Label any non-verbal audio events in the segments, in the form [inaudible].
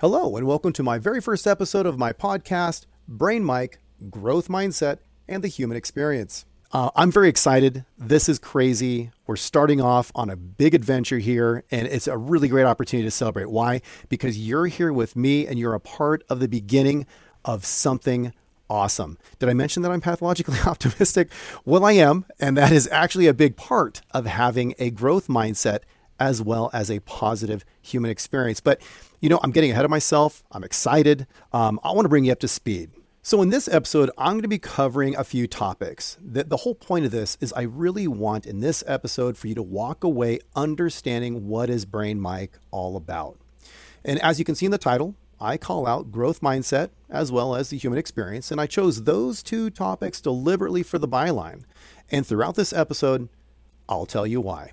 Hello, and welcome to my very first episode of my podcast, Brain Mic Growth Mindset and the Human Experience. Uh, I'm very excited. This is crazy. We're starting off on a big adventure here, and it's a really great opportunity to celebrate. Why? Because you're here with me and you're a part of the beginning of something awesome. Did I mention that I'm pathologically [laughs] optimistic? Well, I am, and that is actually a big part of having a growth mindset as well as a positive human experience. But, you know, I'm getting ahead of myself. I'm excited. Um, I want to bring you up to speed. So, in this episode, I'm going to be covering a few topics. The, the whole point of this is I really want in this episode for you to walk away understanding what is Brain Mic all about. And as you can see in the title, I call out growth mindset as well as the human experience. And I chose those two topics deliberately for the byline. And throughout this episode, I'll tell you why.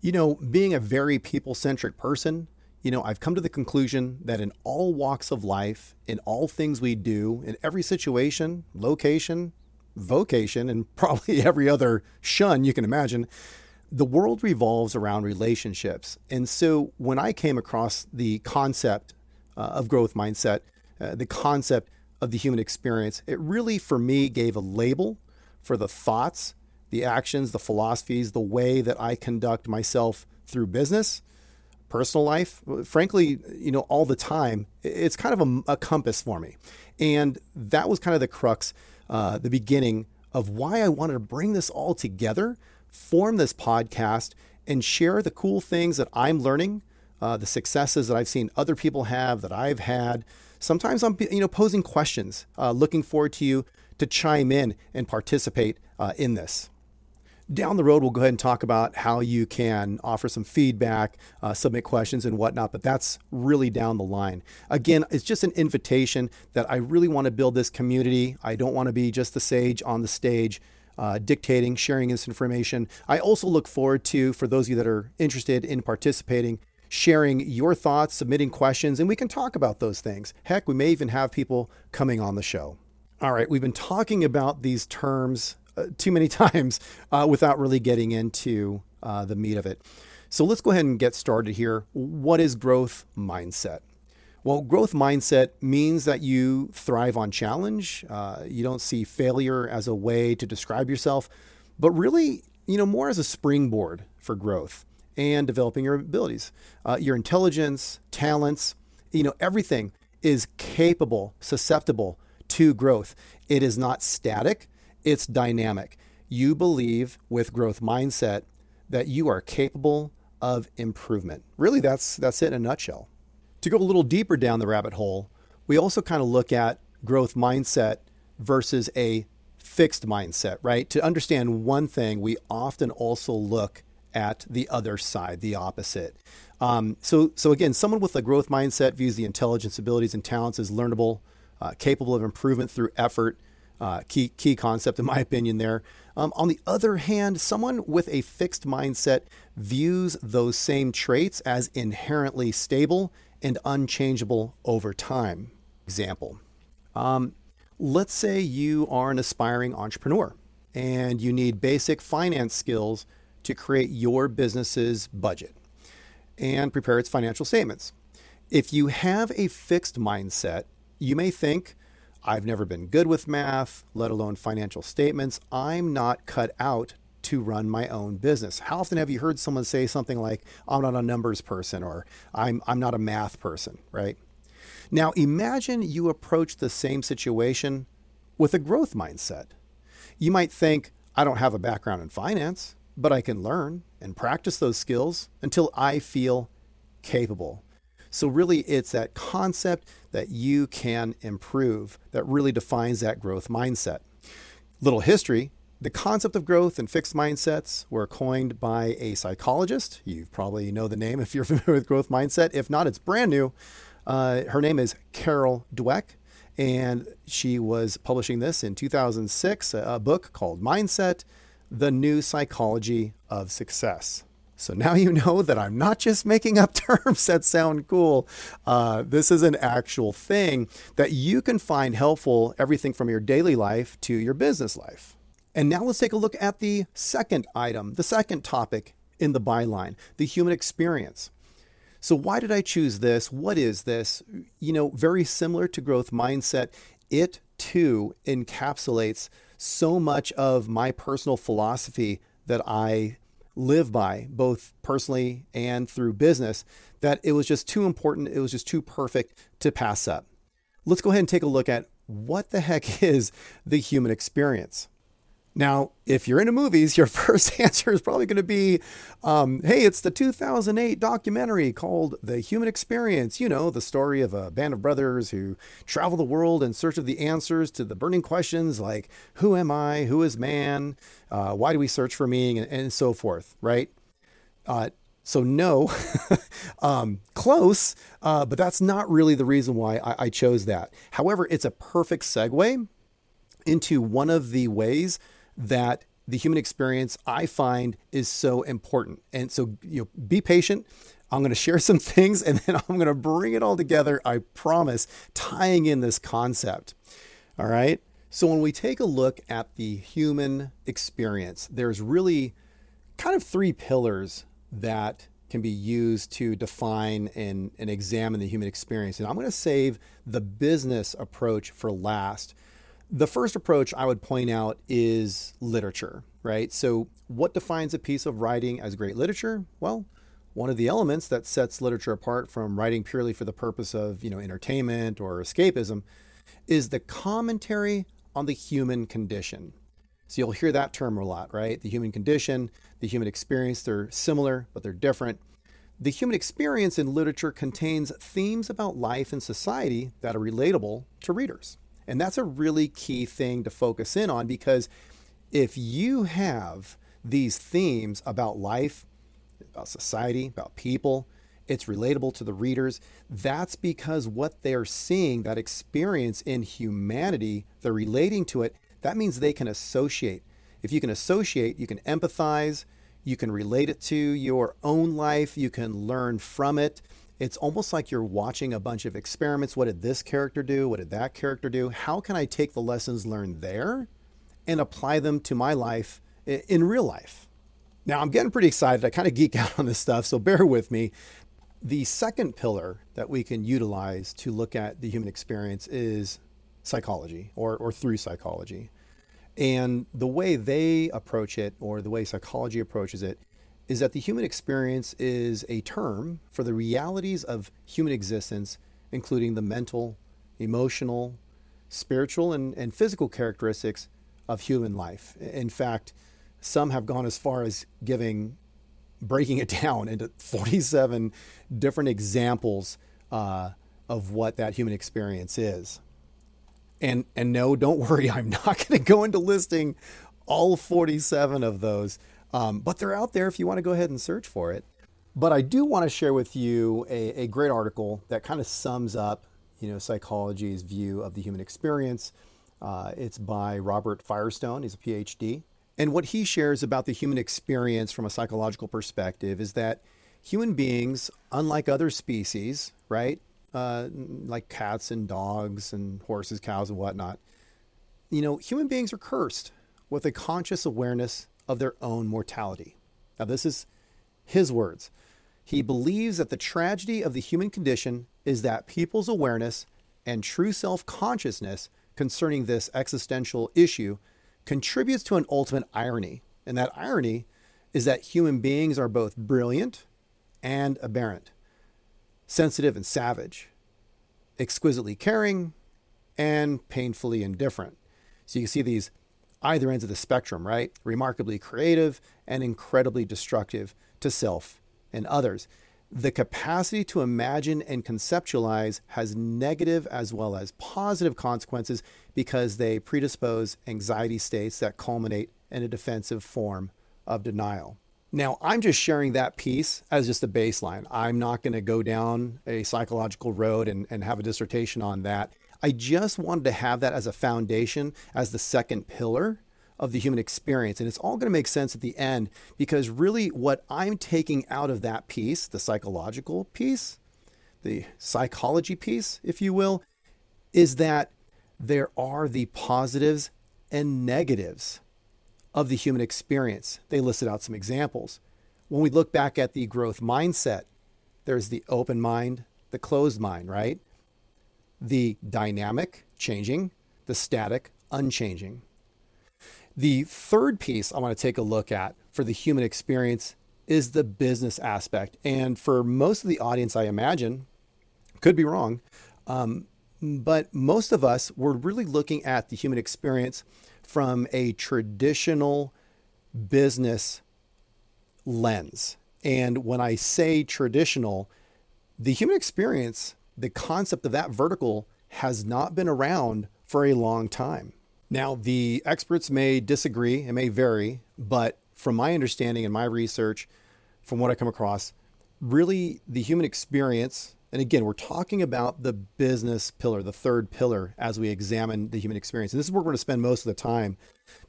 You know, being a very people centric person, you know, I've come to the conclusion that in all walks of life, in all things we do, in every situation, location, vocation, and [laughs] probably every other shun you can imagine, the world revolves around relationships. And so when I came across the concept uh, of growth mindset, uh, the concept of the human experience, it really, for me, gave a label for the thoughts, the actions, the philosophies, the way that I conduct myself through business personal life, frankly, you know, all the time, it's kind of a, a compass for me. And that was kind of the crux, uh, the beginning of why I wanted to bring this all together, form this podcast, and share the cool things that I'm learning, uh, the successes that I've seen other people have, that I've had. Sometimes I'm, you know, posing questions, uh, looking forward to you to chime in and participate uh, in this. Down the road, we'll go ahead and talk about how you can offer some feedback, uh, submit questions, and whatnot, but that's really down the line. Again, it's just an invitation that I really want to build this community. I don't want to be just the sage on the stage. Uh, dictating, sharing this information. I also look forward to, for those of you that are interested in participating, sharing your thoughts, submitting questions, and we can talk about those things. Heck, we may even have people coming on the show. All right, we've been talking about these terms too many [laughs] times uh, without really getting into uh, the meat of it. So let's go ahead and get started here. What is growth mindset? Well, growth mindset means that you thrive on challenge. Uh, you don't see failure as a way to describe yourself, but really, you know, more as a springboard for growth and developing your abilities, uh, your intelligence, talents. You know, everything is capable, susceptible to growth. It is not static it's dynamic. You believe with growth mindset that you are capable of improvement. Really, that's that's it in a nutshell. To go a little deeper down the rabbit hole, we also kind of look at growth mindset versus a fixed mindset, right? To understand one thing, we often also look at the other side, the opposite. Um, so, so again, someone with a growth mindset views the intelligence, abilities, and talents as learnable, uh, capable of improvement through effort, uh, key key concept in my opinion there. Um, on the other hand, someone with a fixed mindset views those same traits as inherently stable and unchangeable over time. Example. Um, let's say you are an aspiring entrepreneur and you need basic finance skills to create your business's budget and prepare its financial statements. If you have a fixed mindset, you may think, I've never been good with math, let alone financial statements. I'm not cut out to run my own business. How often have you heard someone say something like, I'm not a numbers person or I'm, I'm not a math person, right? Now imagine you approach the same situation with a growth mindset. You might think, I don't have a background in finance, but I can learn and practice those skills until I feel capable. So, really, it's that concept that you can improve that really defines that growth mindset. Little history the concept of growth and fixed mindsets were coined by a psychologist. You probably know the name if you're [laughs] familiar with growth mindset. If not, it's brand new. Uh, her name is Carol Dweck, and she was publishing this in 2006, a book called Mindset The New Psychology of Success. So now you know that I'm not just making up [laughs] terms that sound cool. Uh, this is an actual thing that you can find helpful, everything from your daily life to your business life. And now let's take a look at the second item, the second topic in the byline the human experience. So, why did I choose this? What is this? You know, very similar to growth mindset, it too encapsulates so much of my personal philosophy that I live by, both personally and through business, that it was just too important. It was just too perfect to pass up. Let's go ahead and take a look at what the heck [laughs] is the human experience. Now, if you're into movies, [laughs] your first answer is probably going to be, um, hey, it's the 2008 documentary called The Human Experience. You know, the story of a band of brothers who travel the world in search of the answers to the burning questions like, who am I? Who is man? Uh, why do we search for meaning? And, and so forth, right? Uh, so, no, [laughs] um, close, uh, but that's not really the reason why I, I chose that. However, it's a perfect segue into one of the ways that the human experience I find is so important. And so, you know, be patient. I'm going to share some [laughs] things and then I'm going to bring it all together, I promise, tying in this concept. All right. So, when we take a look at the human experience, there's really kind of three pillars that can be used to define and, and examine the human experience. And I'm going to save the business approach for last the first approach I would point out is literature, right? So, what defines a piece of writing as great literature? Well, one of the elements that sets literature apart from writing purely for the purpose of, you know, entertainment or escapism is the commentary on the human condition. So you'll hear that term a lot, right? The human condition, the human experience, they're similar, but they're different. The human experience in literature contains themes about life and society that are relatable to readers. And that's a really key thing to focus in on because if you have these themes about life, about society, about people, it's relatable to the readers. That's because what they're seeing, that experience in humanity, they're relating to it. That means they can associate. If you can associate, you can empathize, you can relate it to your own life, you can learn from it it's almost like you're watching a bunch of experiments. What did this character do? What did that character do? How can I take the lessons learned there and apply them to my life in real life? Now, I'm getting pretty excited. I kind of geek [laughs] out on this stuff, so bear with me. The second pillar that we can utilize to look at the human experience is psychology or, or through psychology. And the way they approach it, or the way psychology approaches it, is that the human experience is a term for the realities of human existence, including the mental, emotional, spiritual, and, and physical characteristics of human life. In fact, some have gone as far as giving, breaking it [laughs] down into 47 different examples uh, of what that human experience is. And, and no, don't worry, [laughs] I'm not going to go into listing all 47 of those. Um, but they're out there if you want to go ahead and search for it. But I do want to share with you a, a great article that kind of sums up, you know, psychology's view of the human experience. Uh, it's by Robert Firestone. He's a PhD. And what he shares about the human experience from a psychological perspective is that human beings, unlike other species, right, uh, like cats and dogs and horses, cows, and whatnot, you know, human beings are cursed with a conscious awareness of their own mortality. Now, this is his words. He believes that the tragedy of the human condition is that people's awareness and true self consciousness concerning this existential issue contributes to an ultimate irony. And that irony is that human beings are both brilliant and aberrant, sensitive and savage, exquisitely caring and painfully indifferent. So you see these either ends of the spectrum, right? Remarkably creative and incredibly destructive to self and others. The capacity to imagine and conceptualize has negative as well as positive consequences because they predispose anxiety states that culminate in a defensive form of denial. Now, I'm just sharing that piece as just a baseline. I'm not going to go down a psychological road and, and have a dissertation on that. I just wanted to have that as a foundation, as the second pillar of the human experience. And it's all going to make sense at the end because really what I'm taking out of that piece, the psychological piece, the psychology piece, if you will, is that there are the positives and negatives of the human experience. They listed out some examples. When we look back at the growth mindset, there's the open mind, the closed mind, right? The dynamic, changing, the static, unchanging. The third piece I want to take a look at for the human experience is the business aspect. And for most of the audience, I imagine, could be wrong, um, but most of us were really looking at the human experience from a traditional business lens. And when I say traditional, the human experience, the concept of that vertical has not been around for a long time. Now, the experts may disagree, it may vary, but from my understanding and my research, from what I come across, really the human experience, and again, we're talking about the business pillar, the third pillar, as we examine the human experience. And this is where we're going to spend most of the time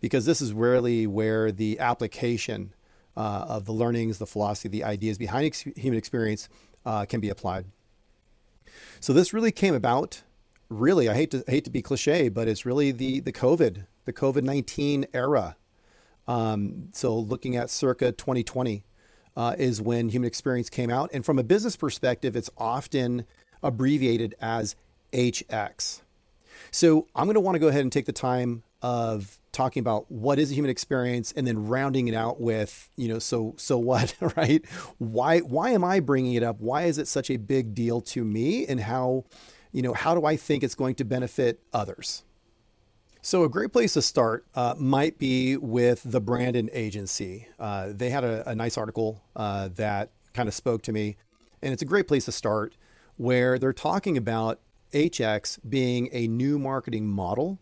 because this is really where the application uh, of the learnings, the philosophy, the ideas behind ex- human experience uh, can be applied. So this really came about. Really, I hate to I hate to be cliche, but it's really the the COVID, the COVID nineteen era. Um, so looking at circa 2020 uh, is when human experience came out, and from a business perspective, it's often abbreviated as HX. So I'm going to want to go ahead and take the time of talking about what is a human experience and then rounding it out with you know so so what [laughs] right? Why why am i bringing it up? Why is it such a big deal to me? And how you know how do i think it's going to benefit others? So a great place to start uh, might be with the Brandon Agency. Uh, they had a, a nice article uh, that kind of spoke to me. And it's a great place to start where they're talking about hx being a new marketing model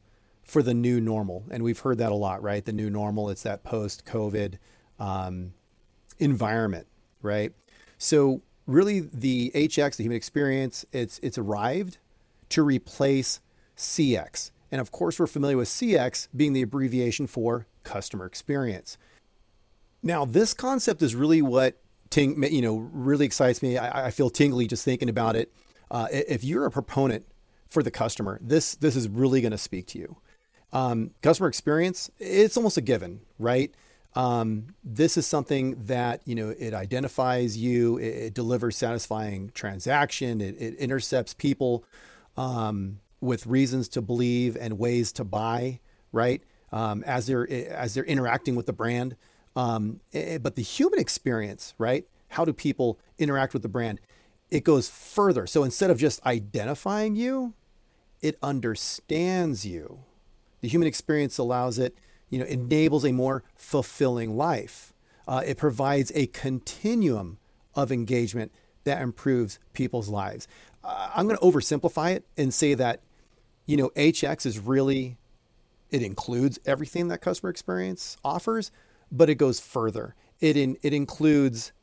for the new normal. And we've heard that a lot, right? The new normal, it's that post COVID um, environment, right? So, really, the HX, the human experience, it's, it's arrived to replace CX. And of course, we're familiar with CX being the abbreviation for customer experience. Now, this concept is really what ting, you know really excites me. I, I feel tingly just thinking about it. Uh, if you're a proponent for the customer, this this is really going to speak to you. Um, customer experience, it's almost a given, right? Um, this is something that you know it identifies you, it, it delivers satisfying transaction, it, it intercepts people um, with reasons to believe and ways to buy, right? Um, as they're as they're interacting with the brand, um, it, but the human experience, right? How do people interact with the brand? It goes further. So instead of just identifying you, it understands you the human experience allows it, you know, enables a more fulfilling life. Uh, it provides a continuum of engagement that improves people's lives. Uh, I'm going to oversimplify it and say that, you know, HX is really, it includes everything that customer experience offers, but it goes further. It, in, it includes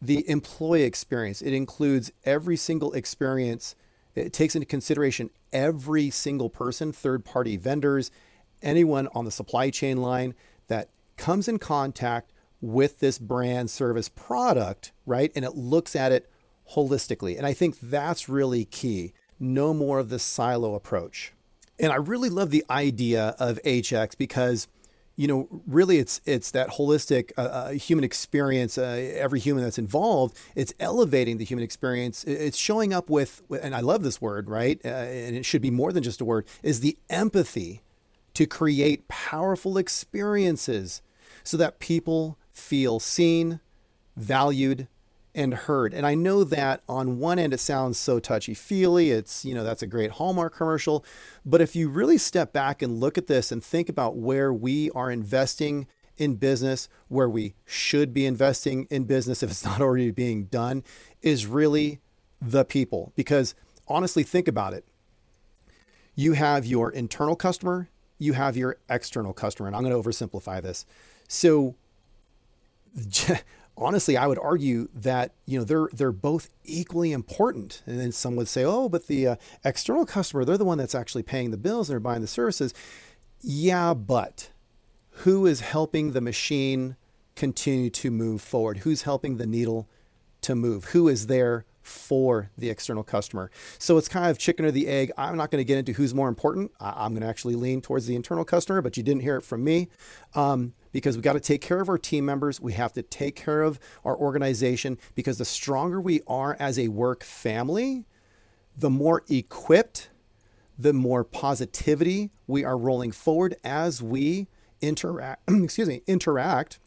the employee experience, it includes every single experience it takes into consideration every single person, third party vendors, anyone on the supply chain line that comes in contact with this brand service product, right? And it looks at it holistically. And I think that's really key. No more of this silo approach. And I really love the idea of HX because you know, really, it's it's that holistic uh, uh, human experience. Uh, every human that's involved, it's elevating the human experience. It's showing up with, and I love this word, right? Uh, and it should be more than just a word. Is the empathy to create powerful experiences so that people feel seen, valued, and heard. And I know that on one end it sounds so touchy feely. It's, you know, that's a great Hallmark commercial. But if you really step back and look at this and think about where we are investing in business, where we should be investing in business if it's not already being done, is really the people. Because honestly, think about it. You have your internal customer, you have your external customer. And I'm going to oversimplify this. So [laughs] honestly, I would argue that you know they're they're both equally important. And then some would say, "Oh, but the uh, external customer, they're the one that's actually paying the bills and they're buying the services." Yeah, but who is helping the machine continue to move forward? Who's helping the needle to move? Who is there for the external customer. So it's kind of chicken or the egg. I'm not going to get into who's more important. I- am going to actually lean towards the internal customer, but you didn't hear it from me um, because we got to take care of our team members. We have to take care of our organization because the stronger we are as a work family, the more equipped, the more positivity we are rolling forward as we interact. [clears throat] excuse me, interact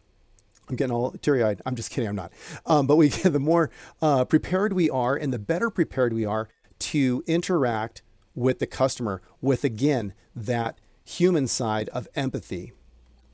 I'm getting all teary eyed. I'm just kidding. I'm not. Um, but we, [laughs] the more uh, prepared we are, and the better prepared we are to interact with the customer, with again that human side of empathy.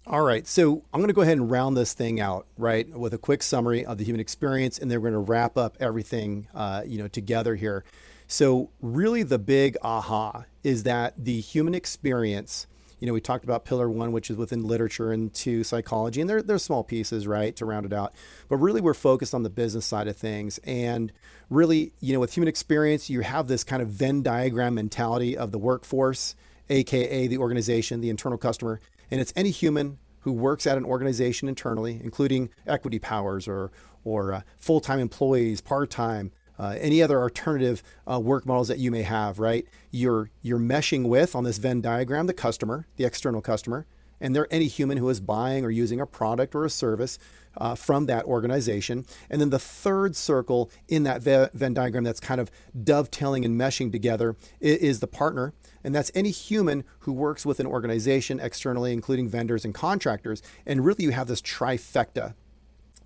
All right, so I'm going to go ahead and round this thing out, right, with a quick summary of the human experience, and then we're going to wrap up everything, uh, you know, together here. So, really, the big aha is that the human experience you know, we talked about pillar one, which is within literature, and two, psychology, and they're, they're small pieces, right, to round it out. But really, we're focused on the business side of things. And really, you know, with human experience, you have this kind of Venn diagram mentality of the workforce, AKA the organization, the internal customer. And it's any human who works at an organization internally, including equity powers or, or uh, full time employees, part time, uh, any other alternative uh, work models that you may have, right? You're you're meshing with on this Venn diagram the customer, the external customer, and they're any human who is buying or using a product or a service uh, from that organization. And then the third circle in that Venn diagram that's kind of dovetailing and meshing together is the partner. And that's any human who works with an organization externally, including vendors and contractors. And really, you have this trifecta.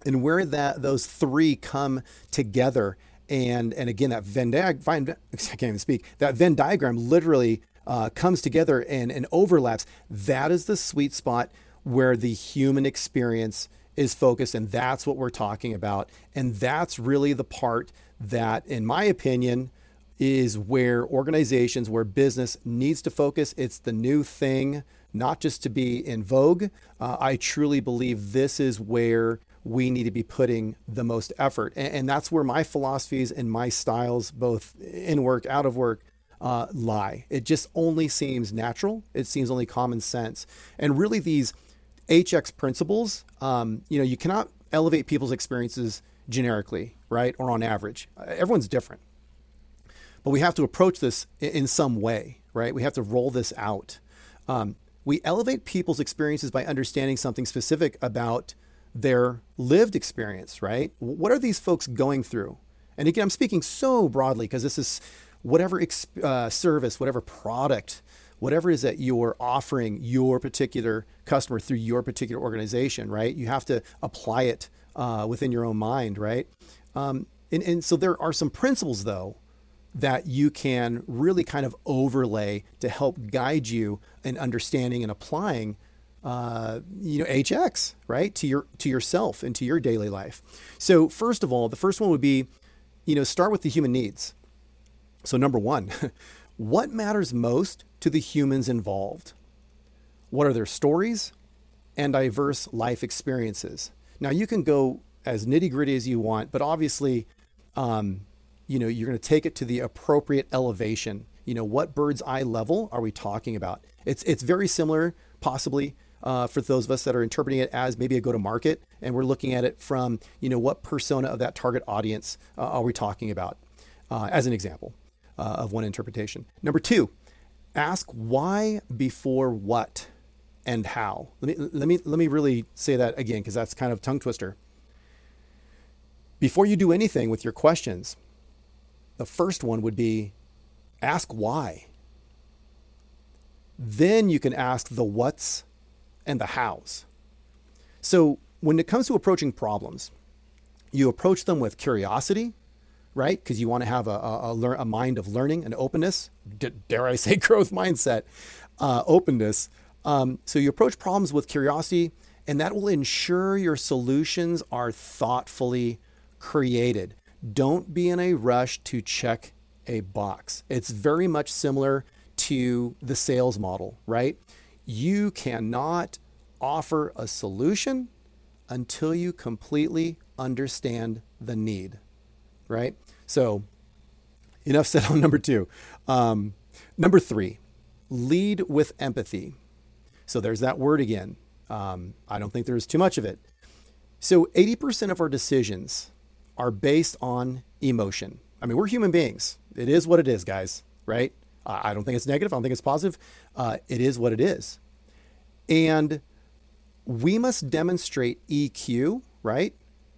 And where that those three come together and and again that Venn diagram [laughs] I can't even speak that Venn diagram literally uh, comes together and and overlaps. That is the sweet spot where the human experience is focused, and that's what we're talking about. And that's really the part that, in my opinion, is where organizations, where business needs to focus. It's the new thing, not just to be in vogue. Uh, I truly believe this is where we need to be putting the most effort. And, and that's where my philosophies and my styles, both in work, out of work, uh, lie. It just only seems natural. It seems only common sense. And really, these HX principles, um, you know, you cannot elevate people's experiences generically, right? Or on average. Uh, everyone's different. But we have to approach this in, some way, right? We have to roll this out. Um, we elevate people's experiences by understanding something specific about their lived experience, right? What are these folks going through? And again, I'm speaking so broadly because this is whatever uh, service, whatever product, whatever is that you're offering your particular customer through your particular organization, right? You have to apply it uh, within your own mind, right? Um, and, and so there are some principles, though, that you can really kind of overlay to help guide you in understanding and applying uh, you know hx right to your to yourself and to your daily life. So first of all the first one would be you know start with the human needs. So number one [laughs] what matters most to the humans involved? What are their stories and diverse life experiences? Now you can go as nitty gritty as you want but obviously um, you know you're going to take it to the appropriate elevation. You know what bird's eye level are we talking about? It's it's very similar possibly uh, for those of us that are interpreting it as maybe a go to market and we're looking at it from you know what persona of that target audience uh, are we talking about uh, as an example uh, of one interpretation. Number two ask why before what and how. Let me let me let me really say that again because that's kind of tongue twister. Before you do anything with your questions the first one would be ask why. Then you can ask the what's and the hows. So when it comes to approaching problems, you approach them with curiosity, right? Because you want to have a, a, a, a, mind of learning and openness. D- dare I say [laughs] growth mindset, uh, openness. Um, so you approach problems with curiosity, and that will ensure your solutions are thoughtfully created. Don't be in a rush to check a box. It's very much similar to the sales model, right? You cannot offer a solution until you completely understand the need, right? So, enough said on [laughs] number two. Um, number three, lead with empathy. So, there's that word again. Um, I don't think there's too much of it. So, 80% of our decisions are based on emotion, I mean, we're human beings. It is what it is, guys, right? I don't think it's negative. I don't think it's positive. Uh, it is what it is. And we must demonstrate EQ, right?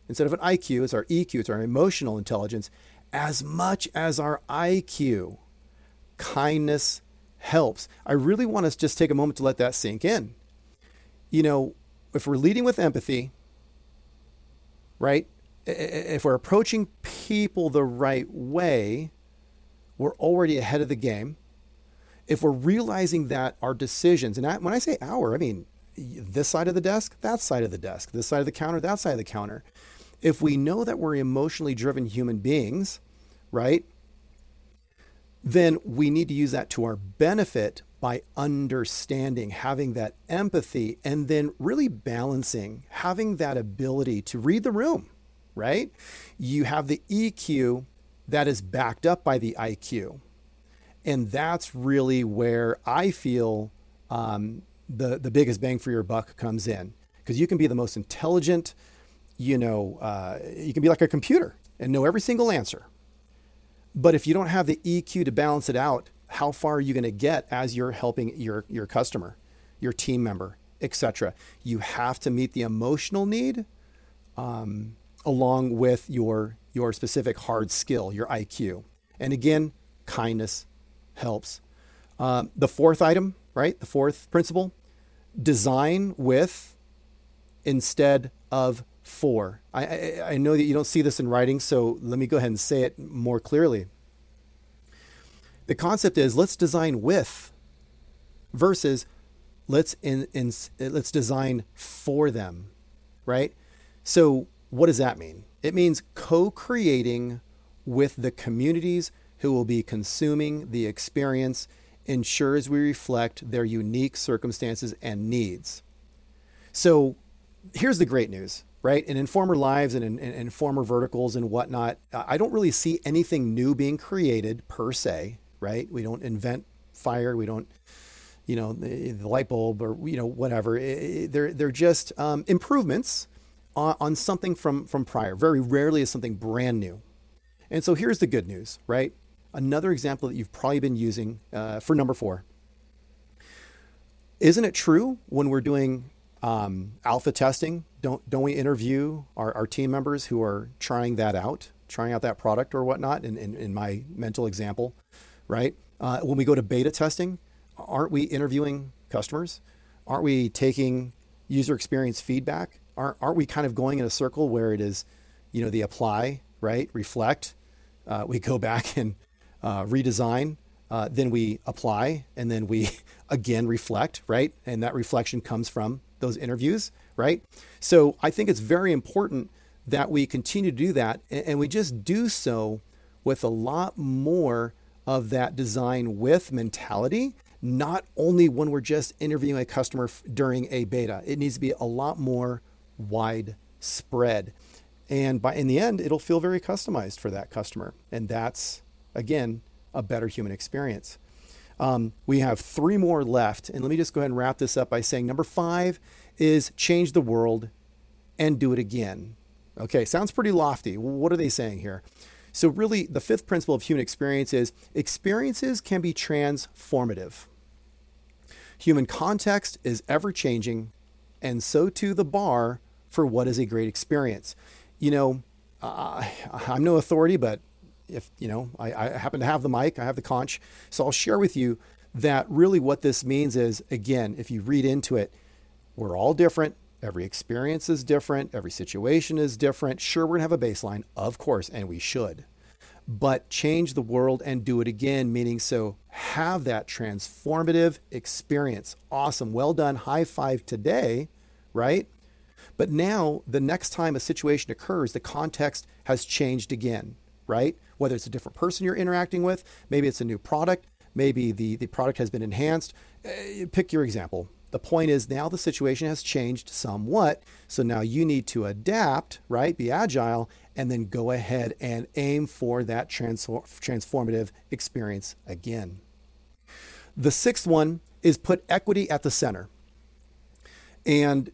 Instead of an IQ, it's our EQ, it's our emotional intelligence, as much as our IQ. Kindness helps. I really want to just take a moment to let that sink in. You know, if we're leading with empathy, right? If we're approaching people the right way, we're already ahead of the game. If we're realizing that our decisions, and I, when I say our, I mean this side of the desk, that side of the desk, this side of the counter, that side of the counter. If we know that we're emotionally driven human beings, right, then we need to use that to our benefit by understanding, having that empathy, and then really balancing, having that ability to read the room, right? You have the EQ that is backed up by the IQ. And that's really where I feel um, the, the biggest bang for your buck comes in. Because you can be the most intelligent, you know, uh, you can be like a computer and know every single answer. But if you don't have the EQ to balance it out, how far are you going to get as you're helping your, your customer, your team member, etc.? You have to meet the emotional need um, along with your, your specific hard skill, your IQ. And again, kindness helps. Um, the fourth item, right? The fourth principle design with instead of for. I, I, I, know that you don't see this in writing, so let me go ahead and say it more clearly. The concept is let's design with versus let's in, in let's design for them, right? So what does that mean? It means co-creating with the communities who will be consuming the experience ensures we reflect their unique circumstances and needs. So here's the great news, right? In Informer Lives and in, in Informer verticals and whatnot, I don't really see anything new being created per se right? We don't invent fire. We don't, you know, the, the light bulb or you know whatever. It, they're they're just um, improvements on, on something from from prior. Very rarely is something brand new. And so here's the good news, right? Another example that you've probably been using uh, for number four. Isn't it true when we're doing um, alpha testing? Don't don't we interview our, our team members who are trying that out, trying out that product or whatnot? In, in, in my mental example, right? Uh, when we go to beta testing, aren't we interviewing customers? Aren't we taking user experience feedback? Aren't, aren't we kind of going in a circle where it is, you know, the apply, right? Reflect. Uh, we go [laughs] back and uh, redesign. Uh, then we apply and then we [laughs] again reflect, right? And that reflection comes from those interviews, right? So I think it's very important that we continue to do that and, and we just do so with a lot more of that design with mentality, not only when we're just interviewing a customer f- during a beta. It needs to be a lot more widespread. And by in the end, it'll feel very customized for that customer. And that's again a better human experience. Um, we have three more left. And let me just go ahead and wrap this up by saying number five is change the world and do it again. Okay, sounds pretty lofty. What are they saying here? So, really, the fifth principle of human experience is experiences can be transformative. Human context is ever changing, and so too the bar for what is a great experience. You know, uh, I'm no authority, but if you know, I, I happen to have the mic, I have the conch, so I'll share with you that really what this means is again, if you read into it, we're all different. Every experience is different. Every situation is different. Sure, we're going to have a baseline, of course, and we should. But change the world and do it again, meaning so have that transformative experience. Awesome. Well done. High five today, right? But now, the next time a situation occurs, the context has changed again, right? Whether it's a different person you're interacting with, maybe it's a new product, maybe the, the product has been enhanced. Uh, pick your example the point is now the situation has changed somewhat. So now you need to adapt, right? Be agile, and then go ahead and aim for that transform- transformative experience again. The sixth one is put equity at the center. And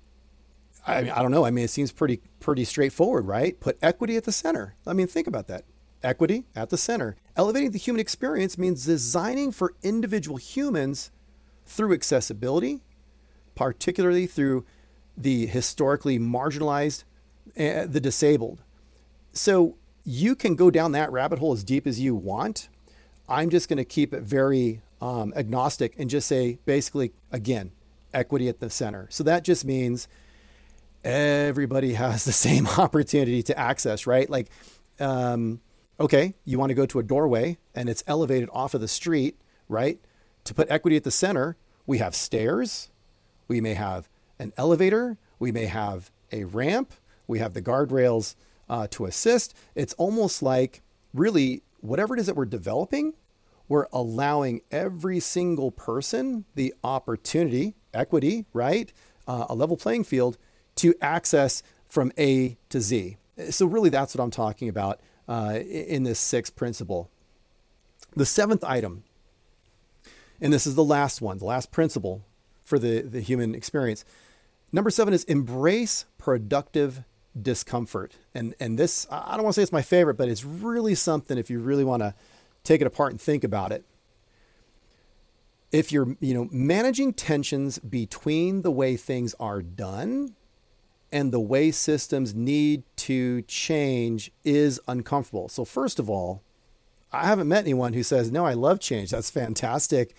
I, mean, I don't know. I mean, it seems pretty pretty straightforward, right? Put equity at the center. I mean, think about that. equity at the center. Elevating the human experience means designing for individual humans through accessibility, particularly through the historically marginalized, uh, the disabled. So you can go down that rabbit hole as deep as you want. I'm just going to keep it very um, agnostic and just say basically, again, equity at the center. So that just means everybody has the [laughs] same opportunity to access, right? Like, um, okay, you want to go to a doorway and it's elevated off of the street, right? To put equity at the center, we have stairs, we may have an elevator, we may have a ramp, we have the guardrails uh, to assist. It's almost like really whatever it is that we're developing, we're allowing every single person the opportunity, equity, right? Uh, a level playing field to access from A to Z. So, really, that's what I'm talking about uh, in this sixth principle. The seventh item, and this is the last one, the last principle for the, the human experience. Number seven is embrace productive discomfort. And, and this, I don't want to say it's my favorite, but it's really something if you really want to take it apart and think about it. If you're, you know, managing tensions between the way things are done and the way systems need to change is uncomfortable. So, first of all, I haven't met anyone who says, No, I love change. That's fantastic.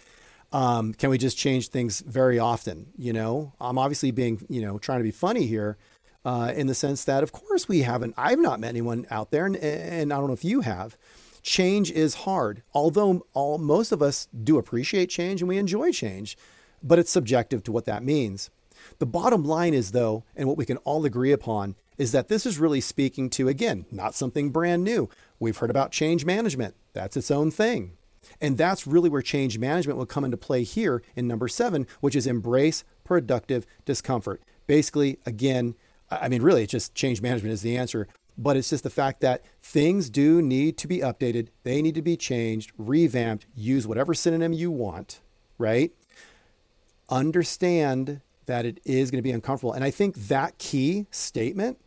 Um, can we just change things very often? You know, I'm obviously being, you know, trying to be funny here uh, in the sense that, of course, we haven't, I've not met anyone out there, and, and I don't know if you have. Change is hard, although all, most of us do appreciate change and we enjoy change, but it's subjective to what that means. The bottom line is, though, and what we can all agree upon, is that this is really speaking to, again, not something brand new. We've heard about change management, that's its own thing. And that's really where change management will come into play here in number seven, which is embrace productive discomfort. Basically, again, I mean, really, it's just change management is the answer. But it's just the fact that things do need to be updated. They need to be changed, revamped, use whatever synonym you want, right? Understand that it is going to be uncomfortable. And I think that key statement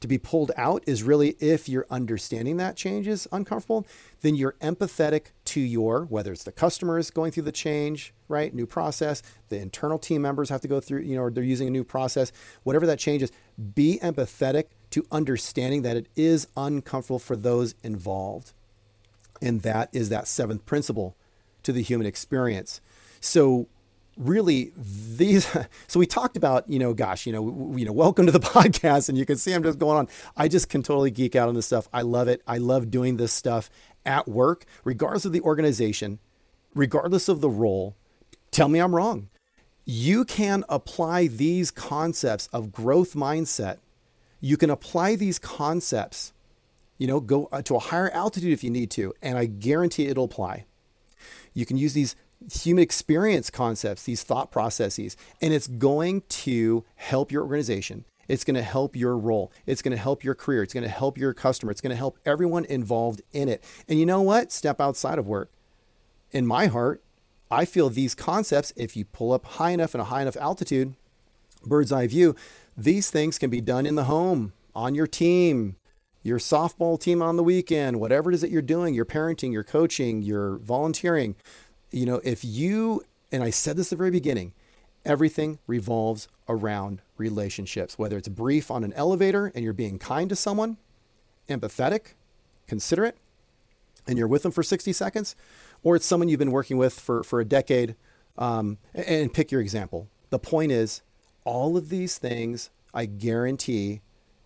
to be pulled out is really if you're understanding that change is uncomfortable, then you're empathetic to your, whether it's the customers going through the change, right? New process, the internal team members have to go through, you know, they're using a new process, whatever that change is, be empathetic to understanding that it is uncomfortable for those involved. And that is that seventh principle to the human experience. So really these [laughs] so we talked about you know gosh you know you know welcome to the [laughs] podcast and you can see i'm just going on. I just can totally geek out on this stuff. I love it. I love doing this stuff at work regardless of the organization regardless of the role. Tell me i'm wrong. You can apply these concepts of growth mindset. You can apply these concepts you know go uh, to a higher altitude if you need to and i guarantee it'll apply. You can use these human experience concepts, these thought processes, and it's going to help your organization. It's going to help your role. It's going to help your career. It's going to help your customer. It's going to help everyone involved in it. And you know what? Step outside of work. In my heart, I feel these concepts, if you pull up high enough and a high enough altitude, bird's eye view, these things can be done in the home, on your team, your softball team on the weekend, whatever it is that you're doing, your parenting, your coaching, your volunteering you know, if you, and I said this at the very beginning, everything revolves around relationships, whether it's brief on an elevator and you're being kind to someone, empathetic, considerate, and you're with them for 60 seconds, or it's someone you've been working with for, for a decade. Um, and pick your example. The point is, all of these things, I guarantee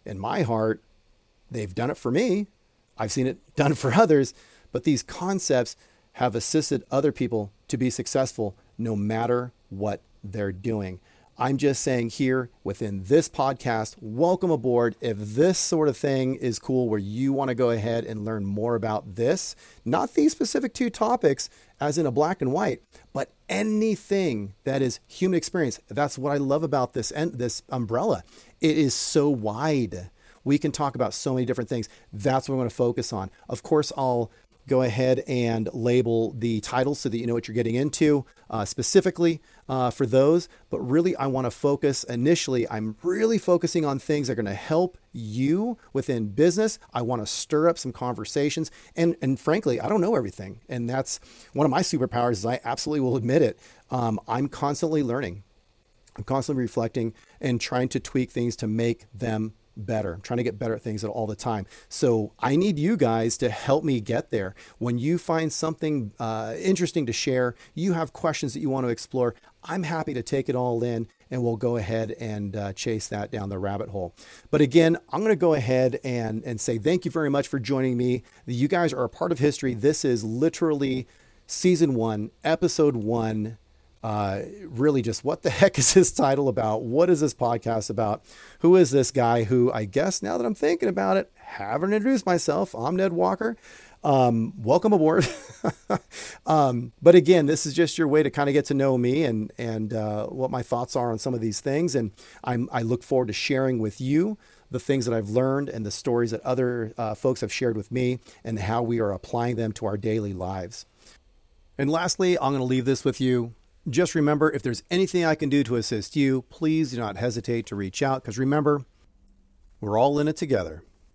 in my heart, they've done it for me. I've seen it done for [laughs] others, but these concepts have assisted other people to be successful no matter what they're doing. I'm just saying here within this podcast, welcome aboard. If this sort of thing is cool where you want to go ahead and learn more about this, not these specific two topics as in a black and white, but anything that is human experience. That's what I love about this and this umbrella. It is so wide. We can talk about so many different things. That's what I'm going to focus on. Of course, I'll go ahead and label the titles so that you know what you're getting into uh, specifically uh, for those. But really, I want to focus initially, I'm really focusing on things that are going to help you within business. I want to stir up some conversations. And, and frankly, I don't know everything. And that's one of my superpowers is I absolutely will admit it. Um, I'm constantly learning. I'm constantly reflecting and trying to tweak things to make them better. I'm trying to get better at things all the time. So I need you guys to help me get there. When you find something uh, interesting to share, you have questions that you want to explore, I'm happy to take it all in and we'll go ahead and uh, chase that down the rabbit hole. But again, I'm going to go ahead and, and say thank you very much for joining me. You guys are a part of history. This is literally season one, episode one uh, really just what the [laughs] heck is this title about? What is this podcast about? Who is this guy who I guess now that I'm thinking about it, haven't introduced myself. I'm Ned Walker. Um, welcome aboard. [laughs] um, but again, this is just your way to kind of get to know me and and uh, what my thoughts are on some of these things. And I'm, I look forward to sharing with you the things that I've learned and the stories that other uh, folks have shared with me and how we are applying them to our daily lives. And lastly, I'm going to leave this with you. Just remember if there's anything I can do to assist you, please do not hesitate to reach out because remember, we're all in it together.